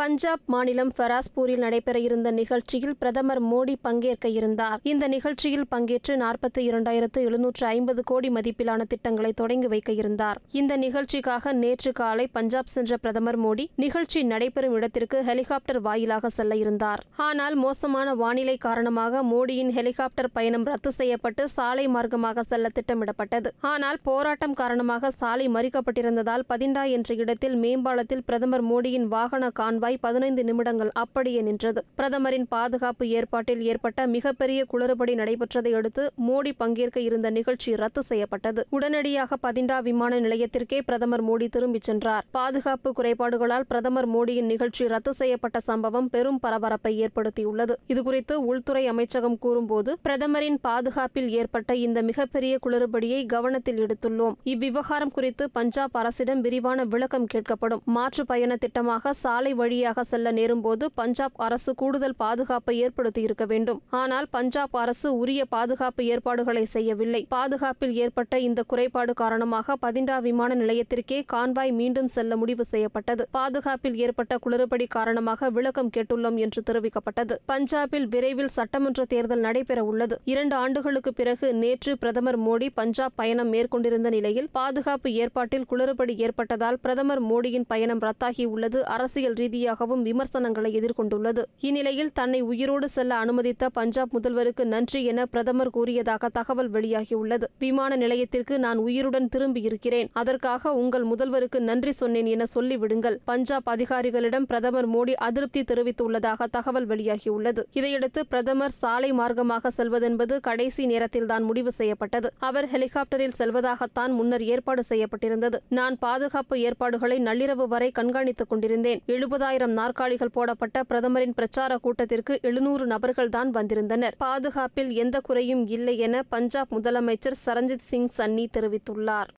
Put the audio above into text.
பஞ்சாப் மாநிலம் ஃபராஸ்பூரில் நடைபெற இருந்த நிகழ்ச்சியில் பிரதமர் மோடி பங்கேற்க இருந்தார். இந்த நிகழ்ச்சியில் பங்கேற்று நாற்பத்தி இரண்டாயிரத்து எழுநூற்று ஐம்பது கோடி மதிப்பிலான திட்டங்களை தொடங்கி வைக்க இருந்தார். இந்த நிகழ்ச்சிக்காக நேற்று காலை பஞ்சாப் சென்ற பிரதமர் மோடி நிகழ்ச்சி நடைபெறும் இடத்திற்கு ஹெலிகாப்டர் வாயிலாக செல்ல இருந்தார். ஆனால் மோசமான வானிலை காரணமாக மோடியின் ஹெலிகாப்டர் பயணம் ரத்து செய்யப்பட்டு சாலை மார்க்கமாக செல்ல திட்டமிடப்பட்டது. ஆனால் போராட்டம் காரணமாக சாலை மறிக்கப்பட்டிருந்ததால் பதிண்டா என்ற இடத்தில் மேம்பாலத்தில் பிரதமர் மோடியின் வாகன கான்வாய் ரூபாய் பதினைந்து நிமிடங்கள் அப்படியே நின்றது. பிரதமரின் பாதுகாப்பு ஏற்பாட்டில் ஏற்பட்ட மிகப்பெரிய குளறுபடி நடைபெற்றதை அடுத்து மோடி பங்கேற்க இருந்த நிகழ்ச்சி ரத்து செய்யப்பட்டது. உடனடியாக பதிண்டா விமான நிலையத்திற்கே பிரதமர் மோடி திரும்பிச் சென்றார். பாதுகாப்பு குறைபாடுகளால் பிரதமர் மோடியின் நிகழ்ச்சி ரத்து செய்யப்பட்ட சம்பவம் பெரும் பரபரப்பை ஏற்படுத்தியுள்ளது. இதுகுறித்து உள்துறை அமைச்சகம் கூறும்போது பிரதமரின் பாதுகாப்பில் ஏற்பட்ட இந்த மிகப்பெரிய குளறுபடியை கவனத்தில் எடுத்துள்ளோம். இவ்விவகாரம் குறித்து பஞ்சாப் அரசிடம் விரிவான விளக்கம் கேட்கப்படும். மாற்று பயண திட்டமாக சாலை வழியாக செல்ல நேரும்போது பஞ்சாப் அரசு கூடுதல் பாதுகாப்பை ஏற்படுத்தி இருக்க வேண்டும். ஆனால் பஞ்சாப் அரசு உரிய பாதுகாப்பு ஏற்பாடுகளை செய்யவில்லை. பாதுகாப்பில் ஏற்பட்ட இந்த குறைபாடு காரணமாக பதிண்டா விமான நிலையத்திற்கே கான்வாய் மீண்டும் செல்ல முடிவு செய்யப்பட்டது. பாதுகாப்பில் ஏற்பட்ட குளறுபடி காரணமாக விளக்கம் கேட்டுள்ளோம் என்று தெரிவிக்கப்பட்டது. பஞ்சாபில் விரைவில் சட்டமன்ற தேர்தல் நடைபெற உள்ளது. இரண்டு ஆண்டுகளுக்கு பிறகு நேற்று பிரதமர் மோடி பஞ்சாப் பயணம் மேற்கொண்டிருந்த நிலையில் பாதுகாப்பு ஏற்பாட்டில் குளறுபடி ஏற்பட்டதால் பிரதமர் மோடியின் பயணம் ரத்தாகியுள்ளது அரசியல் ரீதியாக ரீதியாகவும் விமர்சனங்களை எதிர்கொண்டுள்ளது. இந்நிலையில் தன்னை உயிரோடு செல்ல அனுமதித்த பஞ்சாப் முதல்வருக்கு நன்றி என பிரதமர் கூறியதாக தகவல் வெளியாகியுள்ளது. விமான நிலையத்திற்கு நான் உயிருடன் திரும்பி இருக்கிறேன். அதற்காக உங்கள் முதல்வருக்கு நன்றி சொன்னேன் என சொல்லிவிடுங்கள். பஞ்சாப் அதிகாரிகளிடம் பிரதமர் மோடி அதிருப்தி தெரிவித்துள்ளதாக தகவல் வெளியாகியுள்ளது. இதையடுத்து பிரதமர் சாலை மார்க்கமாக செல்வதென்பது கடைசி நேரத்தில்தான் முடிவு செய்யப்பட்டது. அவர் ஹெலிகாப்டரில் செல்வதாகத்தான் முன்னர் ஏற்பாடு செய்யப்பட்டிருந்தது. நான் பாதுகாப்பு ஏற்பாடுகளை நள்ளிரவு வரை கண்காணித்துக் கொண்டிருந்தேன். எழுபதாயிரம் நாற்காலிகள் போடப்பட்ட பிரதமரின் பிரச்சார கூட்டத்திற்கு எழுநூறு நபர்கள் தான் வந்திருந்தனர். பாதுகாப்பில் எந்த குறையும் இல்லை என பஞ்சாப் முதலமைச்சர் சரண்ஜித் சிங் சன்னி தெரிவித்துள்ளார்.